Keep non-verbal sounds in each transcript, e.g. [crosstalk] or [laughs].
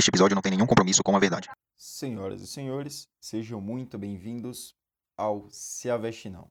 Este episódio não tem nenhum compromisso com a verdade. Senhoras e senhores, sejam muito bem-vindos ao Se Aveste Não.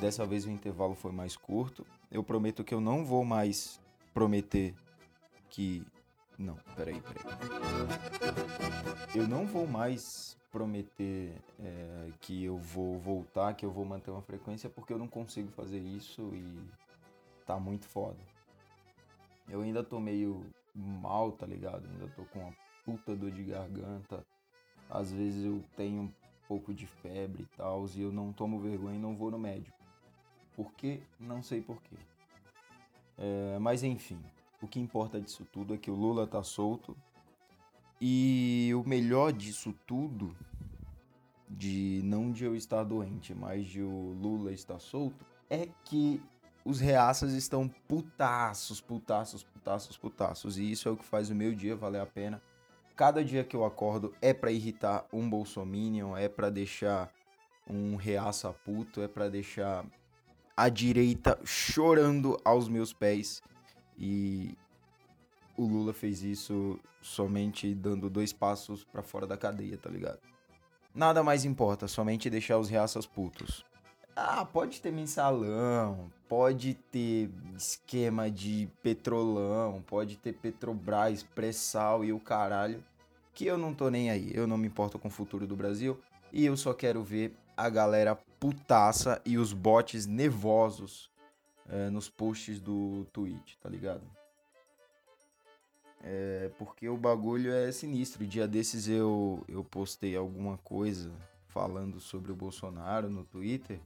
Dessa vez o intervalo foi mais curto. Eu prometo que eu não vou mais prometer que. Não, peraí, peraí. Eu não vou mais prometer é, que eu vou voltar, que eu vou manter uma frequência, porque eu não consigo fazer isso e tá muito foda. Eu ainda tô meio mal, tá ligado? Ainda tô com uma puta dor de garganta. Às vezes eu tenho um pouco de febre e tal, e eu não tomo vergonha e não vou no médico. Por quê? Não sei por quê. É, mas enfim, o que importa disso tudo é que o Lula tá solto. E o melhor disso tudo, de não de eu estar doente, mas de o Lula estar solto, é que os reaças estão putaços, putaços, putaços, putaços. E isso é o que faz o meu dia valer a pena. Cada dia que eu acordo é para irritar um bolsominion, é para deixar um reaça puto, é para deixar a direita chorando aos meus pés. E o Lula fez isso somente dando dois passos para fora da cadeia, tá ligado? Nada mais importa, somente deixar os reaças putos. Ah, pode ter mensalão, pode ter esquema de petrolão, pode ter Petrobras, pré-sal e o caralho, que eu não tô nem aí. Eu não me importo com o futuro do Brasil e eu só quero ver a galera putaça e os bots nervosos é, nos posts do Twitch, tá ligado? É, porque o bagulho é sinistro. Dia desses eu, eu postei alguma coisa falando sobre o Bolsonaro no Twitter.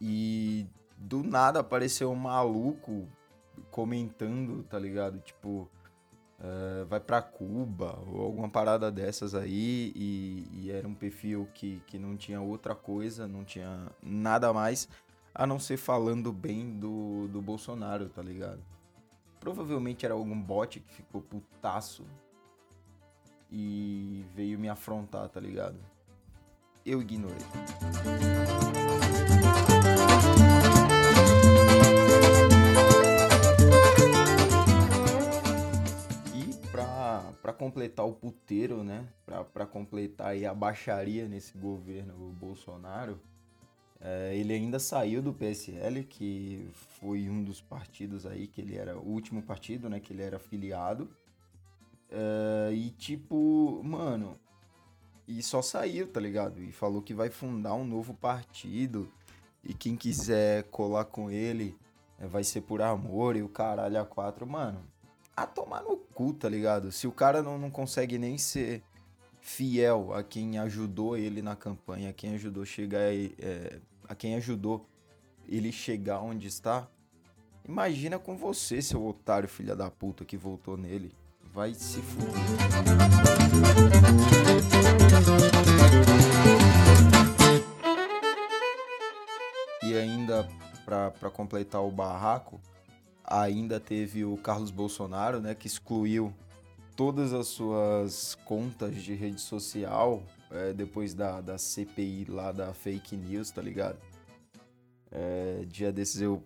E do nada apareceu um maluco comentando, tá ligado? Tipo, uh, vai para Cuba ou alguma parada dessas aí e, e, era um perfil que, que não tinha outra coisa, não tinha nada mais a não ser falando bem do, do Bolsonaro, tá ligado? Provavelmente era algum bot que ficou putaço e veio me afrontar, tá ligado? Eu ignorei. para completar o puteiro, né? Para completar aí a baixaria nesse governo Bolsonaro, é, ele ainda saiu do PSL, que foi um dos partidos aí que ele era o último partido, né? Que ele era filiado. É, e tipo, mano, e só saiu, tá ligado? E falou que vai fundar um novo partido e quem quiser colar com ele é, vai ser por amor e o caralho a quatro, mano a tomar no cu, tá ligado? Se o cara não, não consegue nem ser fiel a quem ajudou ele na campanha, a quem ajudou chegar é, a quem ajudou ele chegar onde está, imagina com você, seu otário filha da puta que voltou nele. Vai se fuder. E ainda para completar o barraco, ainda teve o Carlos Bolsonaro, né, que excluiu todas as suas contas de rede social é, depois da, da CPI lá da fake news, tá ligado? É, dia desses eu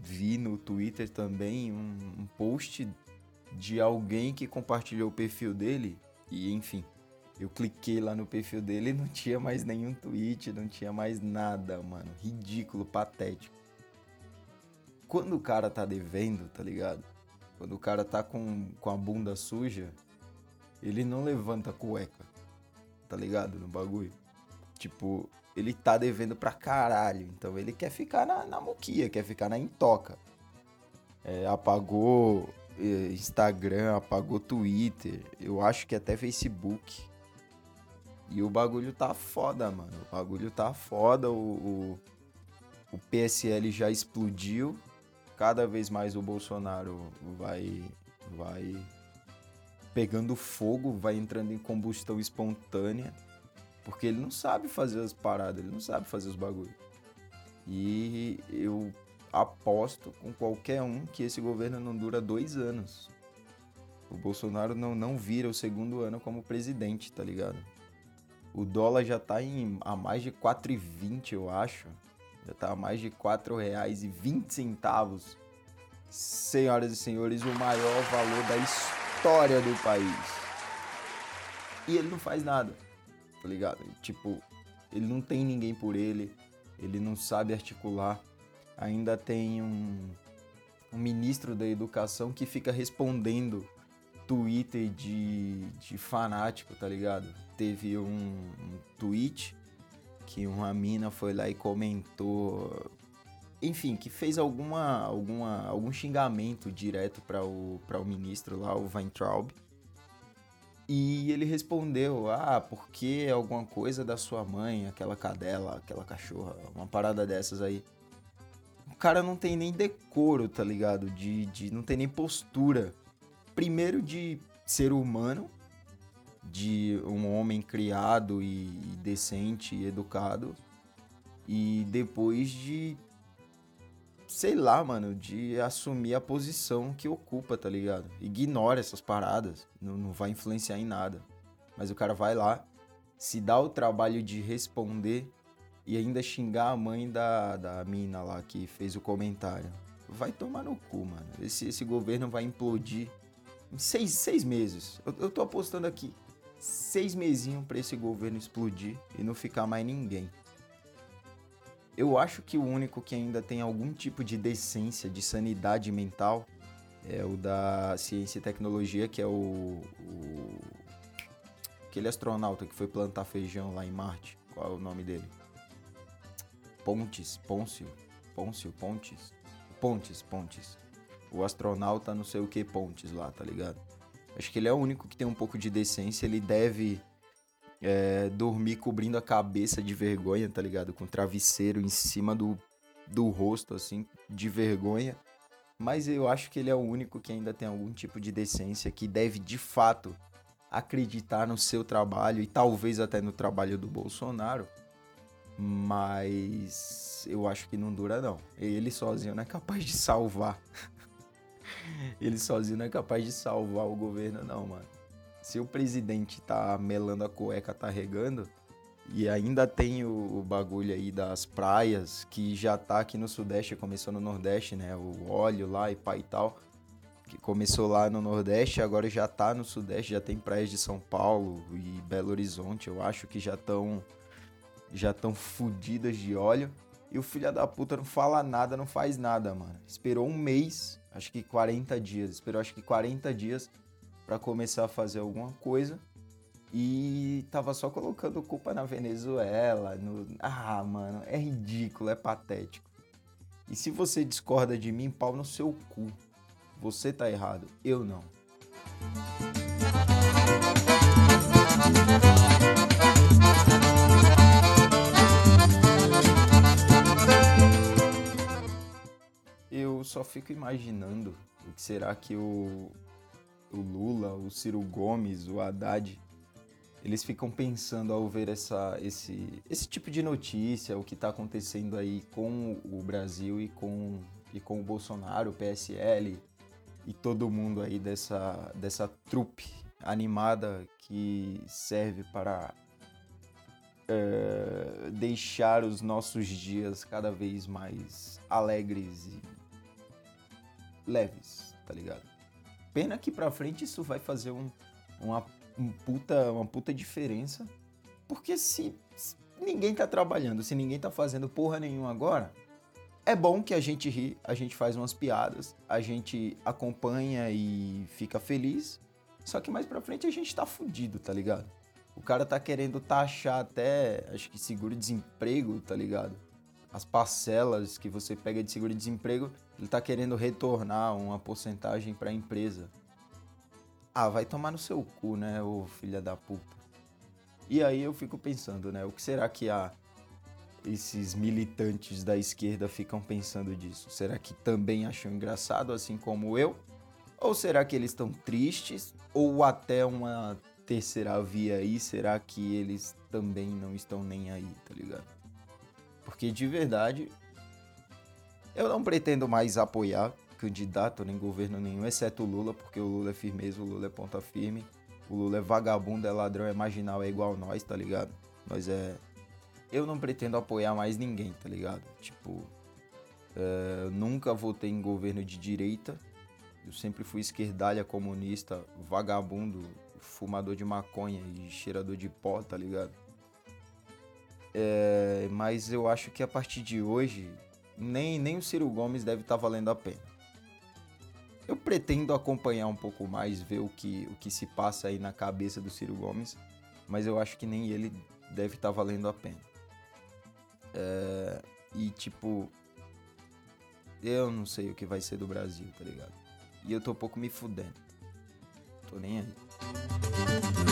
vi no Twitter também um, um post de alguém que compartilhou o perfil dele e enfim, eu cliquei lá no perfil dele e não tinha mais nenhum tweet, não tinha mais nada, mano. Ridículo, patético quando o cara tá devendo, tá ligado? Quando o cara tá com, com a bunda suja, ele não levanta cueca, tá ligado? No bagulho. Tipo, ele tá devendo pra caralho. Então ele quer ficar na, na moquia, quer ficar na intoca. É, apagou é, Instagram, apagou Twitter, eu acho que até Facebook. E o bagulho tá foda, mano. O bagulho tá foda. O, o, o PSL já explodiu cada vez mais o Bolsonaro vai, vai pegando fogo, vai entrando em combustão espontânea, porque ele não sabe fazer as paradas, ele não sabe fazer os bagulhos. E eu aposto com qualquer um que esse governo não dura dois anos. O Bolsonaro não, não vira o segundo ano como presidente, tá ligado? O dólar já tá em, a mais de 4,20, eu acho. Já tá a mais de R$ 4,20. Senhoras e senhores, o maior valor da história do país. E ele não faz nada, tá ligado? Tipo, ele não tem ninguém por ele, ele não sabe articular. Ainda tem um, um ministro da educação que fica respondendo Twitter de, de fanático, tá ligado? Teve um, um tweet que uma mina foi lá e comentou, enfim, que fez alguma, alguma, algum xingamento direto para o, o ministro lá, o Weintraub. E ele respondeu: Ah, porque alguma coisa da sua mãe, aquela cadela, aquela cachorra, uma parada dessas aí. O cara não tem nem decoro, tá ligado? De, de não tem nem postura. Primeiro de ser humano, de um homem criado e, e decente e educado. E depois de sei lá, mano, de assumir a posição que ocupa, tá ligado? Ignora essas paradas, não, não vai influenciar em nada. Mas o cara vai lá, se dá o trabalho de responder e ainda xingar a mãe da, da mina lá que fez o comentário. Vai tomar no cu, mano. Esse, esse governo vai implodir em seis, seis meses. Eu, eu tô apostando aqui. Seis mesinhos pra esse governo explodir e não ficar mais ninguém. Eu acho que o único que ainda tem algum tipo de decência, de sanidade mental, é o da ciência e tecnologia, que é o, o, aquele astronauta que foi plantar feijão lá em Marte. Qual é o nome dele? Pontes, Pôncio, Pôncio, Pontes, Pontes, Pontes. O astronauta não sei o que Pontes lá, tá ligado? Acho que ele é o único que tem um pouco de decência, ele deve é, dormir cobrindo a cabeça de vergonha, tá ligado? Com travesseiro em cima do, do rosto, assim, de vergonha. Mas eu acho que ele é o único que ainda tem algum tipo de decência, que deve de fato acreditar no seu trabalho e talvez até no trabalho do Bolsonaro. Mas eu acho que não dura, não. Ele sozinho não é capaz de salvar. [laughs] ele sozinho não é capaz de salvar o governo, não, mano se o presidente tá melando a cueca, tá regando, e ainda tem o, o, bagulho aí das praias, que já tá aqui no Sudeste, começou no Nordeste, né? O óleo lá e pai e tal. Que começou lá no Nordeste, agora já tá no Sudeste, já tem praias de São Paulo e Belo Horizonte, eu acho que já estão já tão fodidas de óleo. E o filho da puta não fala nada, não faz nada, mano. Esperou um mês, acho que 40 dias. Esperou acho que 40 dias para começar a fazer alguma coisa e tava só colocando culpa na Venezuela. No... Ah, mano, é ridículo, é patético. E se você discorda de mim, pau no seu cu. Você tá errado, eu não. Eu só fico imaginando o que será que o, o Lula, o Ciro Gomes, o Haddad, eles ficam pensando ao ver essa, esse, esse tipo de notícia, o que está acontecendo aí com o Brasil e com, e com o Bolsonaro, o PSL e todo mundo aí dessa, dessa trupe animada que serve para é, deixar os nossos dias cada vez mais alegres e leves, tá ligado? Pena que pra frente isso vai fazer um, uma, um puta, uma puta diferença. Porque se, se ninguém tá trabalhando, se ninguém tá fazendo porra nenhuma agora, é bom que a gente ri, a gente faz umas piadas, a gente acompanha e fica feliz. Só que mais pra frente a gente tá fudido, tá ligado? O cara tá querendo taxar até, acho que seguro-desemprego, tá ligado? As parcelas que você pega de seguro-desemprego ele tá querendo retornar uma porcentagem para a empresa. Ah, vai tomar no seu cu, né, ô filha da puta. E aí eu fico pensando, né, o que será que a esses militantes da esquerda ficam pensando disso? Será que também acham engraçado assim como eu? Ou será que eles estão tristes? Ou até uma terceira via aí, será que eles também não estão nem aí, tá ligado? Porque de verdade, eu não pretendo mais apoiar candidato nem governo nenhum, exceto o Lula, porque o Lula é firmeza, o Lula é ponta firme. O Lula é vagabundo, é ladrão, é marginal, é igual nós, tá ligado? Nós é. Eu não pretendo apoiar mais ninguém, tá ligado? Tipo, é, nunca votei em governo de direita. Eu sempre fui esquerdalha, comunista, vagabundo, fumador de maconha e cheirador de pó, tá ligado? É, mas eu acho que a partir de hoje, nem, nem o Ciro Gomes deve estar tá valendo a pena. Eu pretendo acompanhar um pouco mais, ver o que, o que se passa aí na cabeça do Ciro Gomes, mas eu acho que nem ele deve estar tá valendo a pena. É, e tipo, eu não sei o que vai ser do Brasil, tá ligado? E eu tô um pouco me fudendo. Tô nem aí.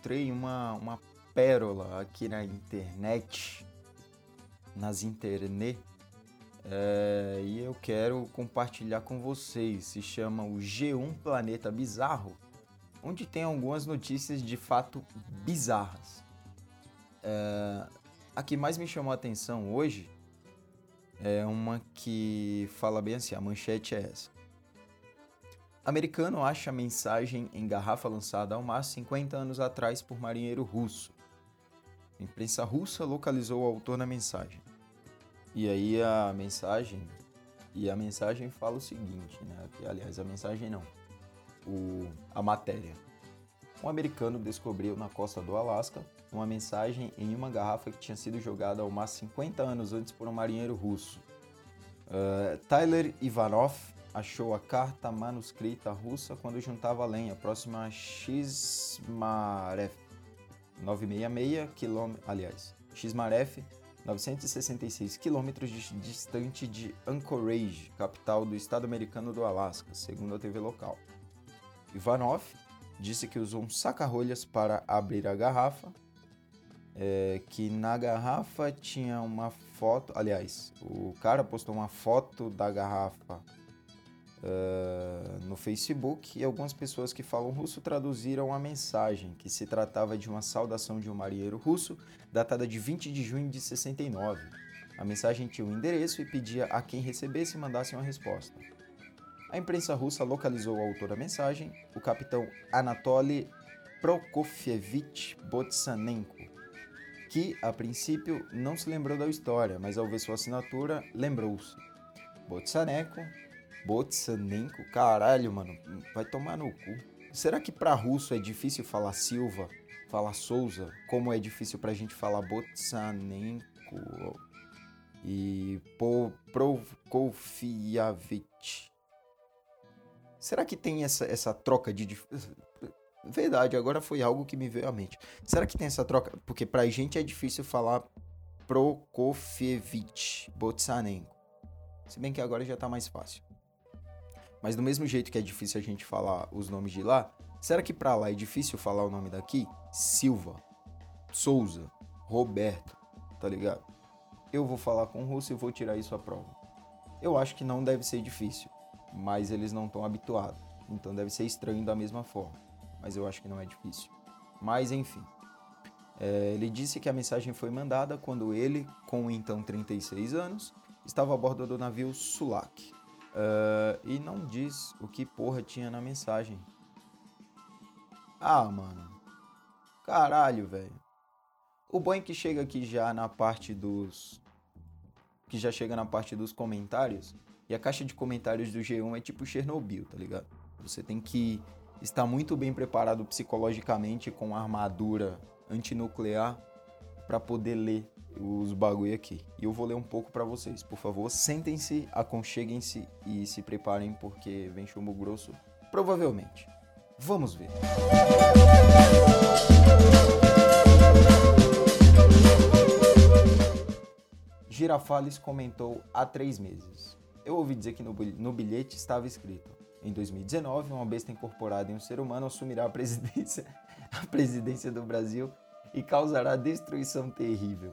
Encontrei uma, uma pérola aqui na internet, nas internet, é, e eu quero compartilhar com vocês. Se chama o G1 Planeta Bizarro, onde tem algumas notícias de fato bizarras. É, a que mais me chamou a atenção hoje é uma que fala bem assim: a manchete é essa. Americano acha mensagem em garrafa lançada ao mar 50 anos atrás por marinheiro russo. A imprensa russa localizou o autor da mensagem. E aí a mensagem, e a mensagem fala o seguinte, né? Que, aliás, a mensagem não, o, a matéria. Um americano descobriu na costa do Alasca uma mensagem em uma garrafa que tinha sido jogada ao mar 50 anos antes por um marinheiro russo. Uh, Tyler Ivanov achou a carta manuscrita russa quando juntava lenha próxima a Xmaref, 966 km, aliás, Xmaref, 966 quilômetros distante de Anchorage, capital do estado americano do Alasca, segundo a TV local. Ivanov disse que usou um saca-rolhas para abrir a garrafa, é, que na garrafa tinha uma foto, aliás, o cara postou uma foto da garrafa uh, no Facebook e algumas pessoas que falam russo traduziram a mensagem, que se tratava de uma saudação de um marinheiro russo datada de 20 de junho de 69. A mensagem tinha um endereço e pedia a quem recebesse mandasse uma resposta. A imprensa russa localizou o autor da mensagem, o capitão Anatoly Prokofievich Botsanenko, que, a princípio, não se lembrou da história, mas ao ver sua assinatura, lembrou-se. Botsanenko, Botsanenko, caralho, mano, vai tomar no cu. Será que para russo é difícil falar Silva, falar Souza, como é difícil pra gente falar Botsanenko e Prokofievich? Será que tem essa, essa troca de Verdade, agora foi algo que me veio à mente. Será que tem essa troca? Porque pra gente é difícil falar Prokofievich Botsanenko. Se bem que agora já tá mais fácil. Mas do mesmo jeito que é difícil a gente falar os nomes de lá, será que pra lá é difícil falar o nome daqui? Silva, Souza, Roberto, tá ligado? Eu vou falar com o russo e vou tirar isso à prova. Eu acho que não deve ser difícil, mas eles não estão habituados, então deve ser estranho da mesma forma mas eu acho que não é difícil. Mas enfim. É, ele disse que a mensagem foi mandada quando ele, com então 36 anos, estava a bordo do navio Sulak. Uh, e não diz o que porra tinha na mensagem. Ah, mano. Caralho, velho. O bom é que chega aqui já na parte dos. Que já chega na parte dos comentários. E a caixa de comentários do G1 é tipo Chernobyl, tá ligado? Você tem que está muito bem preparado psicologicamente com armadura antinuclear para poder ler os bagulho aqui. E eu vou ler um pouco para vocês. Por favor, sentem-se, aconcheguem-se e se preparem porque vem chumbo grosso, provavelmente. Vamos ver. Girafales comentou há três meses. Eu ouvi dizer que no bilhete estava escrito em 2019, uma besta incorporada em um ser humano assumirá a presidência, [laughs] a presidência do Brasil e causará destruição terrível.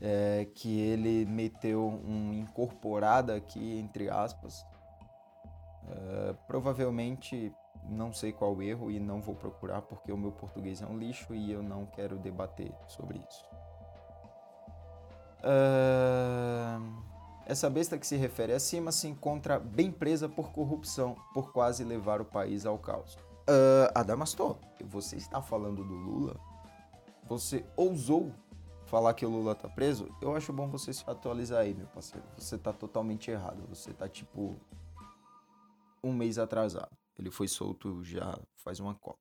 É, que ele meteu um incorporado aqui, entre aspas. É, provavelmente não sei qual erro e não vou procurar porque o meu português é um lixo e eu não quero debater sobre isso. Uh, essa besta que se refere acima se encontra bem presa por corrupção, por quase levar o país ao caos. Uh, Adamastor, você está falando do Lula? Você ousou falar que o Lula tá preso? Eu acho bom você se atualizar aí, meu parceiro. Você tá totalmente errado. Você tá tipo um mês atrasado. Ele foi solto já faz uma cota.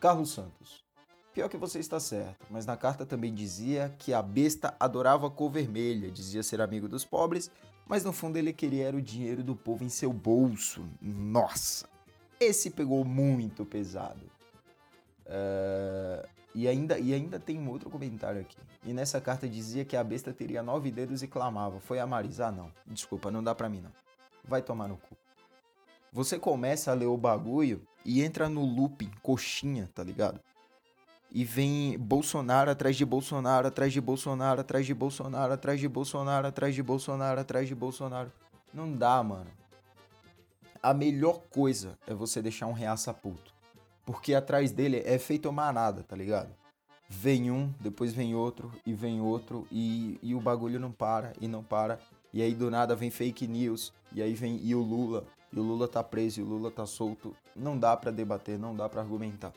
Carlos Santos. Pior que você está certo, mas na carta também dizia que a besta adorava a cor vermelha, dizia ser amigo dos pobres, mas no fundo ele queria era o dinheiro do povo em seu bolso. Nossa, esse pegou muito pesado. Uh, e, ainda, e ainda tem um outro comentário aqui. E nessa carta dizia que a besta teria nove dedos e clamava. Foi a Marisa? Ah, não. Desculpa, não dá pra mim não. Vai tomar no cu. Você começa a ler o bagulho e entra no looping, coxinha, tá ligado? E vem Bolsonaro atrás de Bolsonaro, atrás de Bolsonaro, atrás de Bolsonaro, atrás de Bolsonaro, atrás de Bolsonaro, atrás de Bolsonaro. Não dá, mano. A melhor coisa é você deixar um reaça puto. Porque atrás dele é feito manada, tá ligado? Vem um, depois vem outro, e vem outro, e, e o bagulho não para, e não para. E aí do nada vem fake news, e aí vem e o Lula, e o Lula tá preso e o Lula tá solto, não dá para debater, não dá para argumentar.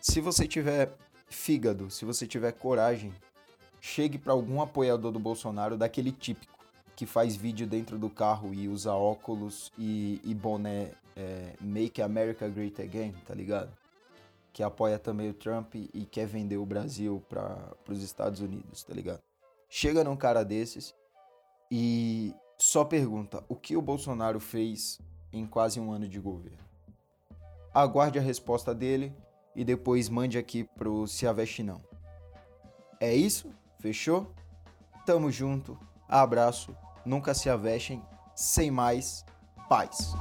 Se você tiver fígado, se você tiver coragem, chegue para algum apoiador do Bolsonaro daquele típico que faz vídeo dentro do carro e usa óculos e, e boné é, Make America Great Again, tá ligado? Que apoia também o Trump e quer vender o Brasil para os Estados Unidos, tá ligado? Chega num cara desses e só pergunta: o que o Bolsonaro fez em quase um ano de governo? Aguarde a resposta dele e depois mande aqui pro Se Aveste Não. É isso? Fechou? Tamo junto. Abraço. Nunca se avestem. Sem mais, paz.